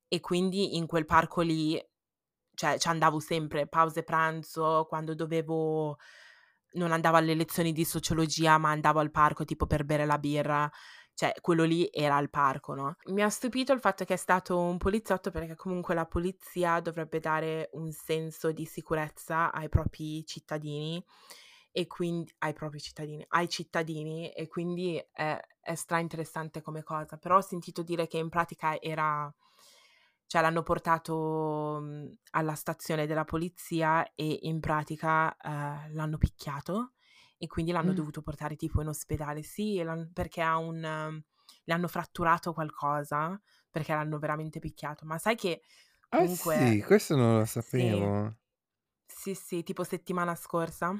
e quindi in quel parco lì cioè ci andavo sempre, pause pranzo, quando dovevo non andavo alle lezioni di sociologia, ma andavo al parco tipo per bere la birra cioè quello lì era al parco, no? Mi ha stupito il fatto che è stato un poliziotto perché comunque la polizia dovrebbe dare un senso di sicurezza ai propri cittadini e quindi ai propri cittadini, ai cittadini e quindi è, è stra interessante come cosa, però ho sentito dire che in pratica era cioè l'hanno portato mhmm, alla stazione della polizia e in pratica eh, l'hanno picchiato e quindi l'hanno mm. dovuto portare tipo in ospedale, sì, perché ha un... le hanno fratturato qualcosa, perché l'hanno veramente picchiato, ma sai che comunque... Ah sì, questo non lo sapevo. Sì, sì, sì tipo settimana scorsa.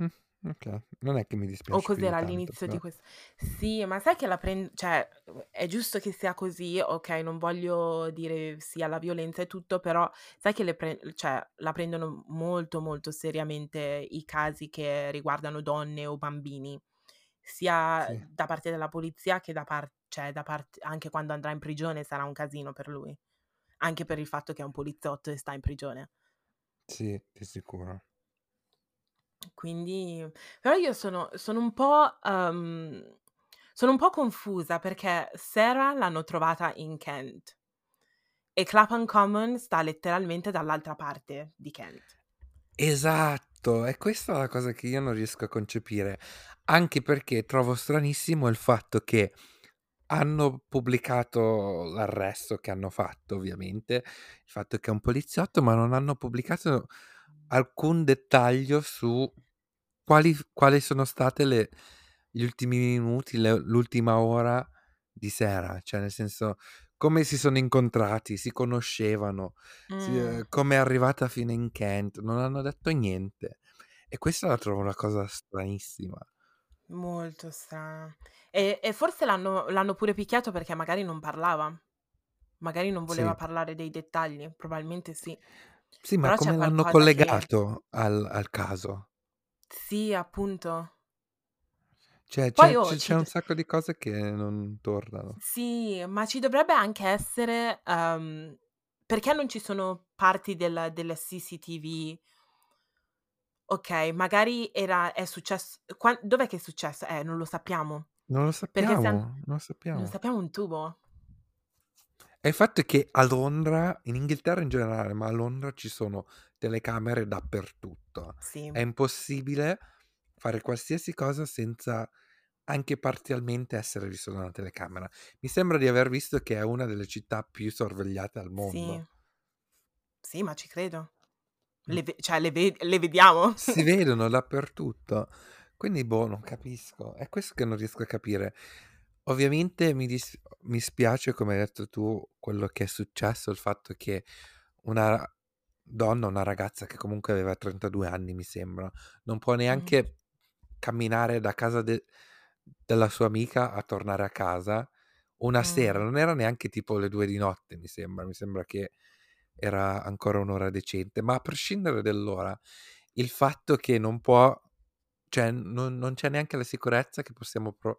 Mm. Ok, non è che mi dispiace. O cos'era tanto, all'inizio però. di questo? Sì, ma sai che la prendo, cioè, è giusto che sia così, ok, non voglio dire sia la violenza e tutto, però sai che le pre- cioè, la prendono molto molto seriamente i casi che riguardano donne o bambini, sia Sì. da parte della polizia che da parte, cioè, da parte, anche quando andrà in prigione sarà un casino per lui, anche per il fatto che è un poliziotto e sta in prigione. Sì, di sicuro. Quindi, però io sono, sono un po', um, sono un po' confusa perché Sarah l'hanno trovata in Kent e Clapham Common sta letteralmente dall'altra parte di Kent. Esatto, è questa la cosa che io non riesco a concepire, anche perché trovo stranissimo il fatto che hanno pubblicato l'arresto che hanno fatto, ovviamente, il fatto che è un poliziotto, ma non hanno pubblicato alcun dettaglio su quali, quali sono state le, gli ultimi minuti, le- l'ultima ora di sera, cioè nel senso come si sono incontrati, si conoscevano, si- Mm, eh, come è arrivata fino in Kent, non hanno detto niente. E questa la trovo una cosa stranissima. molto strano. E, e forse l'hanno, l'hanno pure picchiato perché magari non parlava. Magari non voleva Sì, parlare dei dettagli, probabilmente sì. Sì, ma Però come l'hanno qualcosa che... collegato al, al caso? Sì, appunto. Cioè, Poi c'è, oh, c'è- c'è un sacco di cose che non tornano. sì, ma ci dovrebbe anche essere... ehm, perché non ci sono parti della, della CCTV? Ok, magari era, è successo... qua- dov'è che è successo? Eh, non lo sappiamo. Non lo Perché se sappiamo, non lo non sappiamo. sappiamo un tubo. E il fatto è che a Londra, in Inghilterra in generale, ma a Londra ci sono telecamere dappertutto. Sì, È impossibile fare qualsiasi cosa senza anche parzialmente essere visto da una telecamera. Mi sembra di aver visto che è una delle città più sorvegliate al sì, mondo. sì, ma ci credo. Mm. Le, ve- cioè, le, ve- le vediamo. Si vedono dappertutto. Quindi, boh, non capisco. È questo che non riesco a capire. Ovviamente mi, dis- mi spiace, come hai detto tu, quello che è successo, il fatto che una donna, una ragazza che comunque aveva 32 anni, mi sembra, non può Mm, neanche camminare da casa de- della sua amica a tornare a casa una sera. mm, Non era neanche tipo le due di notte, mi sembra. Mi sembra che era ancora un'ora decente. Ma a prescindere dall'ora, il fatto che non può, cioè non, non c'è neanche la sicurezza che possiamo, pro-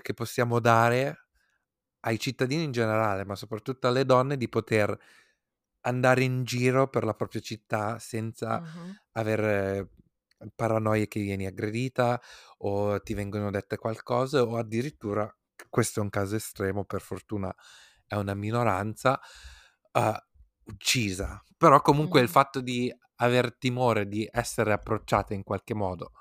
che possiamo dare ai cittadini in generale, ma soprattutto alle donne, di poter andare in giro per la propria città senza mhm, avere paranoie che vieni aggredita o ti vengono dette qualcosa o addirittura, questo è un caso estremo, per fortuna è una minoranza, eh, uccisa. Però comunque il mhm. fatto di aver timore di essere approcciata in qualche modo,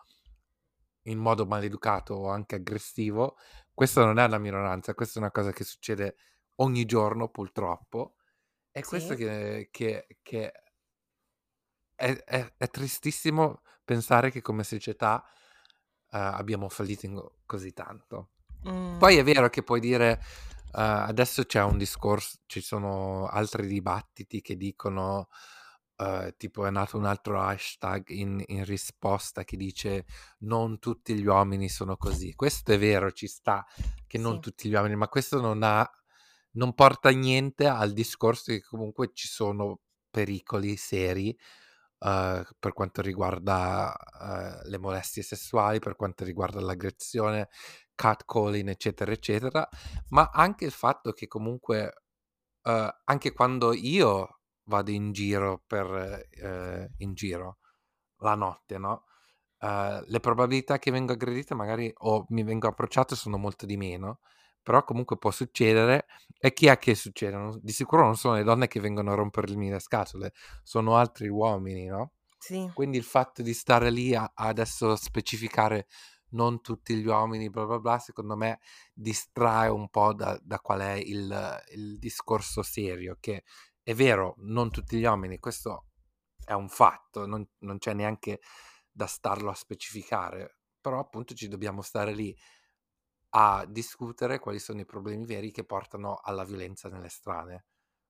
in modo maleducato o anche aggressivo, questa non è una minoranza, questa è una cosa che succede ogni giorno purtroppo. E questo Sì. che, che- che è, è- è tristissimo pensare che come società eh, abbiamo fallito in- così tanto. Mm, Poi è vero che puoi dire, eh, adesso c'è un discorso, ci sono altri dibattiti che dicono, eh, tipo è nato un altro hashtag in, in risposta che dice non tutti gli uomini sono così. Questo è vero, ci sta che non sì. tutti gli uomini, ma questo non ha, non porta niente al discorso che comunque ci sono pericoli seri eh, per quanto riguarda eh, le molestie sessuali, per quanto riguarda l'aggressione, catcalling, eccetera, eccetera, ma anche il fatto che comunque eh, anche quando io vado in giro per eh, in giro la notte, no? Eh, le probabilità che vengo aggredito magari o mi vengo approcciato sono molto di meno, però comunque può succedere. E chi è che succede? Di sicuro non sono le donne che vengono a rompermi le scatole, sono altri uomini, no? Sì. Quindi il fatto di stare lì a, a adesso specificare non tutti gli uomini, bla bla bla, secondo me distrae un po' da, da qual è il, il discorso serio, che è vero, non tutti gli uomini, questo è un fatto, non, non c'è neanche da starlo a specificare, però appunto ci dobbiamo stare lì a discutere quali sono i problemi veri che portano alla violenza nelle strade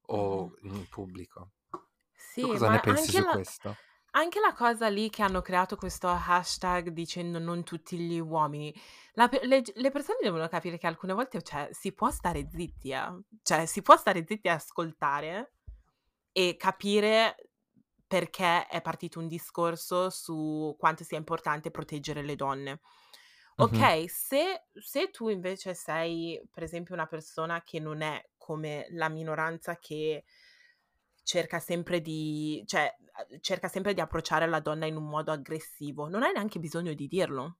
o in pubblico. Tu Sì, cosa ne pensi anche su la, questo? anche la cosa lì che hanno creato questo hashtag dicendo non tutti gli uomini, la le, le persone devono capire che alcune volte cioè, si può stare zitti, eh. Cioè si può stare zitti e ascoltare e capire perché è partito un discorso su quanto sia importante proteggere le donne. Ok, se, se tu invece sei, per esempio, una persona che non è come la minoranza che cerca sempre di, cioè, eh, cerca sempre di approcciare la donna in un modo aggressivo, non hai neanche bisogno di dirlo.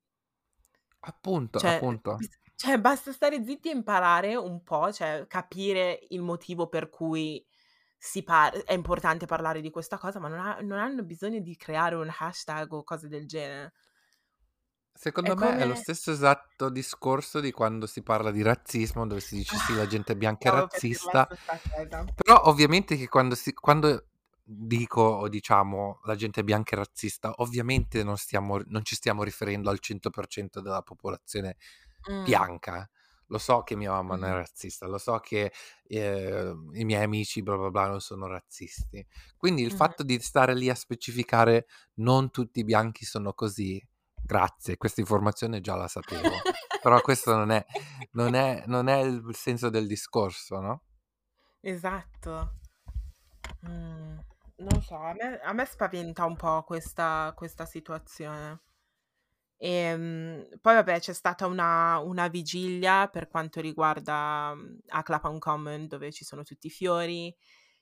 Appunto, Cioè, appunto. cioè, basta stare zitti e imparare un po', cioè capire il motivo per cui par- è importante parlare di questa cosa, ma non, ha- non hanno bisogno di creare un hashtag o cose del genere. Secondo È me è lo come stesso esatto discorso di quando si parla di razzismo, dove si dice sì, la gente bianca è razzista, però ovviamente che quando, si, quando dico o diciamo la gente bianca è razzista, ovviamente non, stiamo, non ci stiamo riferendo al 100% della popolazione Mm, bianca. Lo so che mia mamma non è razzista, lo so che eh, i miei amici bla bla bla non sono razzisti. Quindi il mhm. fatto di stare lì a specificare non tutti i bianchi sono così, grazie, questa informazione già la sapevo. Però questo non è, non è, non è il senso del discorso, no? Esatto. Mm, non so, a me, a me spaventa un po' questa, questa situazione. E poi vabbè c'è stata una, una vigilia per quanto riguarda mm, a Clapham Common dove ci sono tutti i fiori,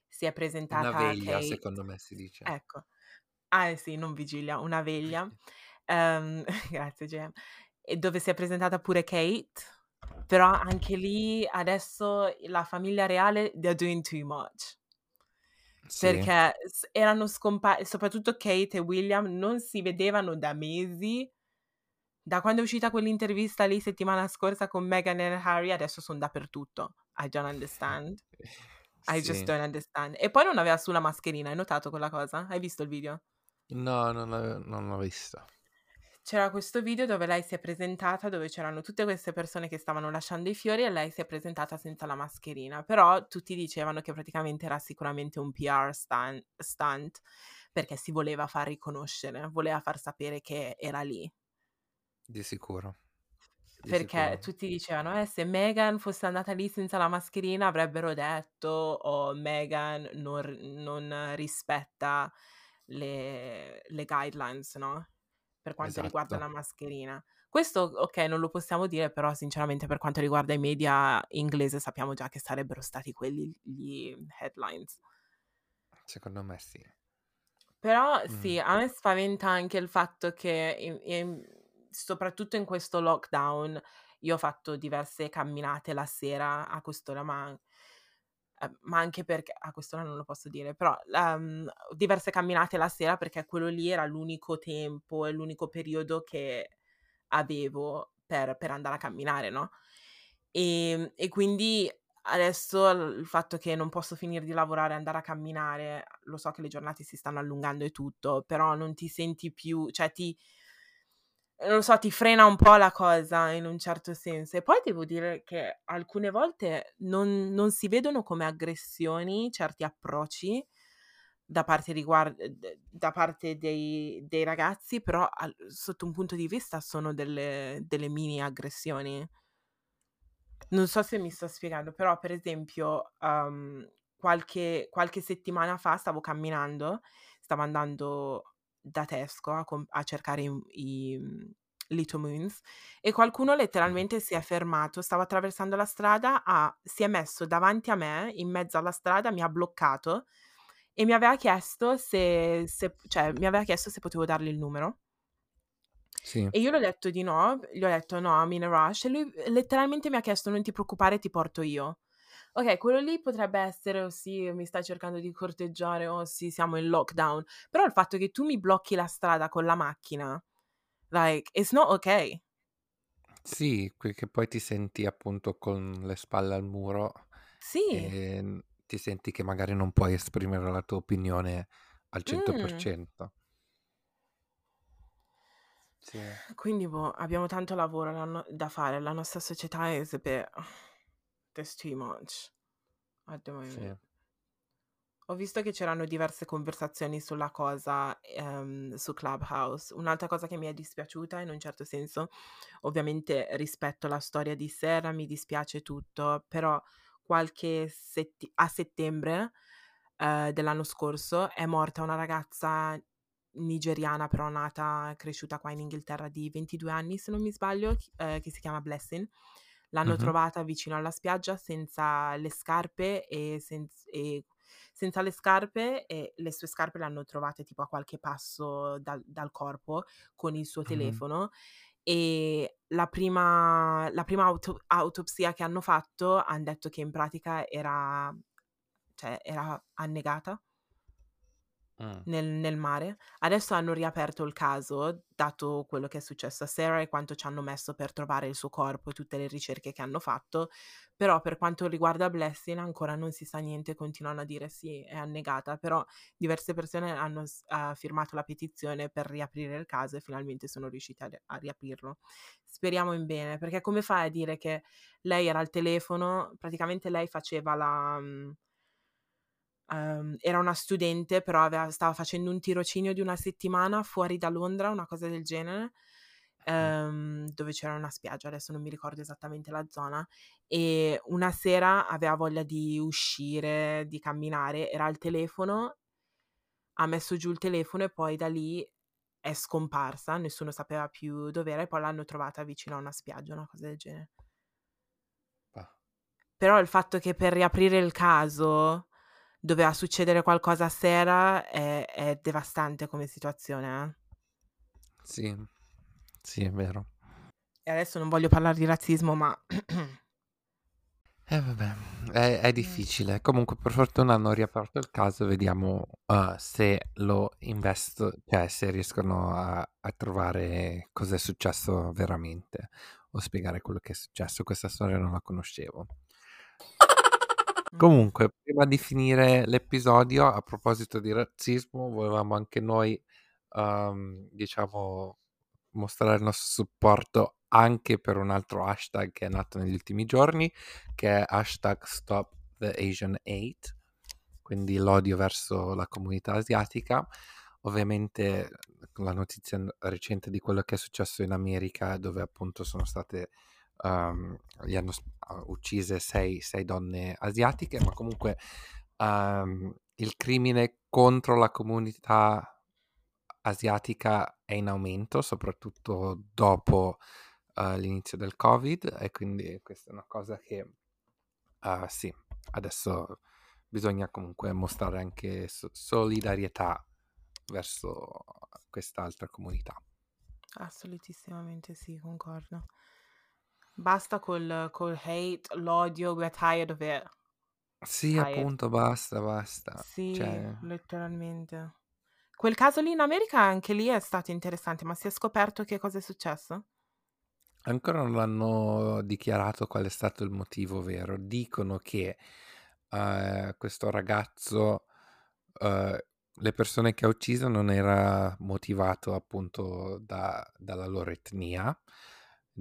si è Una presentata veglia, Kate, secondo me si dice. ecco, ah eh sì, non vigilia, una veglia, Ehm, grazie Gem, e dove si è presentata pure Kate, però anche lì adesso la famiglia reale they're doing too much. Sì, Perché erano scomparsi, soprattutto Kate e William non si vedevano da mesi. Da quando è uscita quell'intervista lì settimana scorsa con Meghan e Harry, adesso sono dappertutto. I don't understand. I just sì. don't understand. E poi non aveva su la mascherina, hai notato quella cosa? Hai visto il video? No, non l'ho, non l'ho visto. C'era questo video dove lei si è presentata, dove c'erano tutte queste persone che stavano lasciando i fiori e lei si è presentata senza la mascherina. Però tutti dicevano che praticamente era sicuramente un PR stan- stunt perché si voleva far riconoscere, voleva far sapere che era lì. Di sicuro. Di Perché sicuro. tutti dicevano, eh, se Meghan fosse andata lì senza la mascherina avrebbero detto, oh, Meghan non, non rispetta le, le guidelines, no? Per quanto riguarda la Esatto. mascherina. Questo, ok, non lo possiamo dire, però sinceramente per quanto riguarda i media inglese sappiamo già che sarebbero stati quelli gli headlines. Secondo me sì. Però Mm. sì, a me spaventa anche il fatto che, in- in- soprattutto in questo lockdown, io ho fatto diverse camminate la sera a quest'ora, ma, eh, ma anche perché a quest'ora non lo posso dire, però ehm, diverse camminate la sera perché quello lì era l'unico tempo e l'unico periodo che avevo per, per andare a camminare, no? E, e quindi adesso il fatto che non posso finire di lavorare e andare a camminare, lo so che le giornate si stanno allungando e tutto, però non ti senti più, cioè ti, non so, ti frena un po' la cosa in un certo senso. E poi devo dire che alcune volte non, non si vedono come aggressioni certi approcci da parte, riguard- d- da parte dei, dei ragazzi, però al- sotto un punto di vista sono delle, delle mini aggressioni. Non so se mi sto spiegando, però per esempio um, qualche, qualche settimana fa stavo camminando, stavo andando da Tesco a, com- a cercare i, i mm, Little Moons e qualcuno letteralmente si è fermato, stava attraversando la strada, ha- si è messo davanti a me, in mezzo alla strada, mi ha bloccato e mi aveva chiesto se, se- cioè, mi aveva chiesto se potevo dargli il numero. Sì. E io le ho detto di no, gli ho detto no, I'm in a rush e lui letteralmente mi ha chiesto non ti preoccupare, ti porto io. Ok, quello lì potrebbe essere, oh sì, mi stai cercando di corteggiare, oh sì, siamo in lockdown. Però il fatto che tu mi blocchi la strada con la macchina, like, it's not ok. Sì, che poi ti senti appunto con le spalle al muro Sì. e n- ti senti che magari non puoi esprimere la tua opinione al Mm. 100%. Sì. Quindi, boh, abbiamo tanto lavoro da fare. La nostra società è There's too much at the moment. Sì. Ho visto che c'erano diverse conversazioni sulla cosa ehm, su Clubhouse. Un'altra cosa che mi è dispiaciuta in un certo senso, ovviamente rispetto alla storia di Sera, mi dispiace tutto, però qualche setti- a settembre eh, dell'anno scorso è morta una ragazza nigeriana, però nata e cresciuta qua in Inghilterra di 22 anni, se non mi sbaglio, eh, che si chiama Blessing. L'hanno Mhm. trovata vicino alla spiaggia senza le scarpe e, senz- e senza le scarpe e le sue scarpe le hanno trovate tipo a qualche passo dal, dal corpo con il suo telefono e la prima, la prima auto- autopsia che hanno fatto hanno detto che in pratica era, cioè, era annegata Mm. nel, nel mare. Adesso hanno riaperto il caso, dato quello che è successo a Sarah e quanto ci hanno messo per trovare il suo corpo e tutte le ricerche che hanno fatto. Però per quanto riguarda Blessing ancora non si sa niente, continuano a dire sì, è annegata, però diverse persone hanno ha firmato la petizione per riaprire il caso e finalmente sono riusciti a, ri- a riaprirlo. Speriamo in bene, perché come fai a dire che lei era al telefono, praticamente lei faceva la... mm, ehm, era una studente, però aveva- stava facendo un tirocinio di una settimana fuori da Londra, una cosa del genere, ehm, dove c'era una spiaggia, adesso non mi ricordo esattamente la zona, e una sera aveva voglia di uscire, di camminare, era al telefono, ha messo giù il telefono e poi da lì è scomparsa, nessuno sapeva più dov'era e poi l'hanno trovata vicino a una spiaggia, una cosa del genere. Ah. Però il fatto che per riaprire il caso doveva succedere qualcosa a sera è, è devastante come situazione. eh. Sì, sì, è vero. E adesso non voglio parlare di razzismo, ma Eh vabbè, è, è difficile. Comunque, per fortuna hanno riaperto il caso, vediamo uh, se lo investo, cioè se riescono a, a trovare cosa è successo veramente o spiegare quello che è successo. Questa storia non la conoscevo. Mm. Comunque, prima di finire l'episodio, a proposito di razzismo, volevamo anche noi, um, diciamo, mostrare il nostro supporto anche per un altro hashtag che è nato negli ultimi giorni, che è hashtag Stop the Asian Hate, quindi l'odio verso la comunità asiatica. Ovviamente la notizia recente di quello che è successo in America, dove appunto sono state um, gli hanno uh, uccise sei, sei, donne asiatiche, ma comunque um, il crimine contro la comunità asiatica è in aumento, soprattutto dopo uh, l'inizio del Covid, e quindi questa è una cosa che uh, sì, adesso bisogna comunque mostrare anche so- solidarietà verso quest'altra comunità. Assolutissimamente sì, concordo. Basta col, col hate, l'odio, we're tired of it. Sì, Tired. appunto, basta, basta. Sì, Cioè, letteralmente. Quel caso lì in America anche lì è stato interessante, ma si è scoperto che cosa è successo? ancora non hanno dichiarato qual è stato il motivo vero. Dicono che eh, questo ragazzo, eh, le persone che ha ucciso non era motivato appunto da- dalla loro etnia.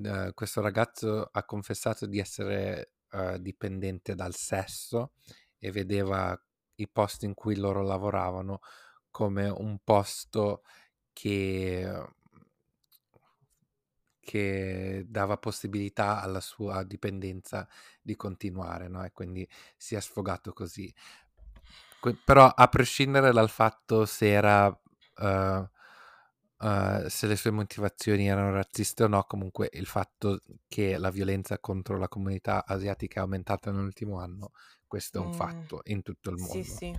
Eh, questo ragazzo ha confessato di essere eh, dipendente dal sesso e vedeva i posti in cui loro lavoravano come un posto che, che dava possibilità alla sua dipendenza di continuare, no? E quindi si è sfogato così. Que- però a prescindere dal fatto se era uh, uh, se le sue motivazioni erano razziste o no, comunque il fatto che la violenza contro la comunità asiatica è aumentata nell'ultimo anno, questo è un Mm, fatto in tutto il Sì, mondo. sì,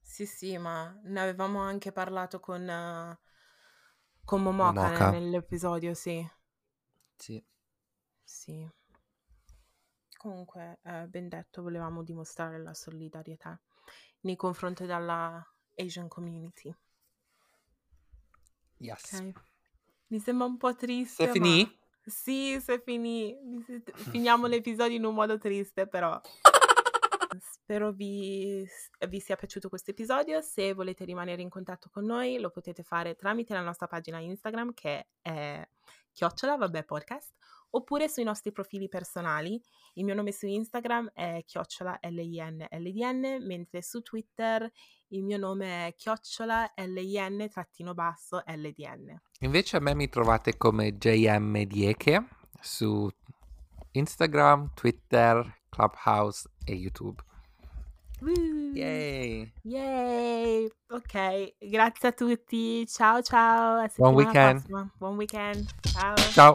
sì, sì, ma ne avevamo anche parlato con, eh, con Momoka Momoka. nell'episodio, sì, Sì. sì. Comunque, eh, ben detto, volevamo dimostrare la solidarietà nei confronti della Asian community, Yes. ok? Mi sembra un po' Se triste, ma finì? sì, se finì, finiamo l'episodio in un modo triste, però spero vi, vi sia piaciuto questo episodio. Se volete rimanere in contatto con noi, lo potete fare tramite la nostra pagina Instagram che è chiocciola, vabbè, podcast, oppure sui nostri profili personali. Il mio nome su Instagram è chiocciola LINLDN, mentre su Twitter il mio nome è chiocciola LIN trattino basso LDN. Invece a me mi trovate come JM Dieke su Instagram, Twitter, Clubhouse e YouTube. Woo! Yay! Yay! Ok, grazie a tutti. Ciao ciao. Buon weekend. prossima. Buon weekend. Ciao. Ciao!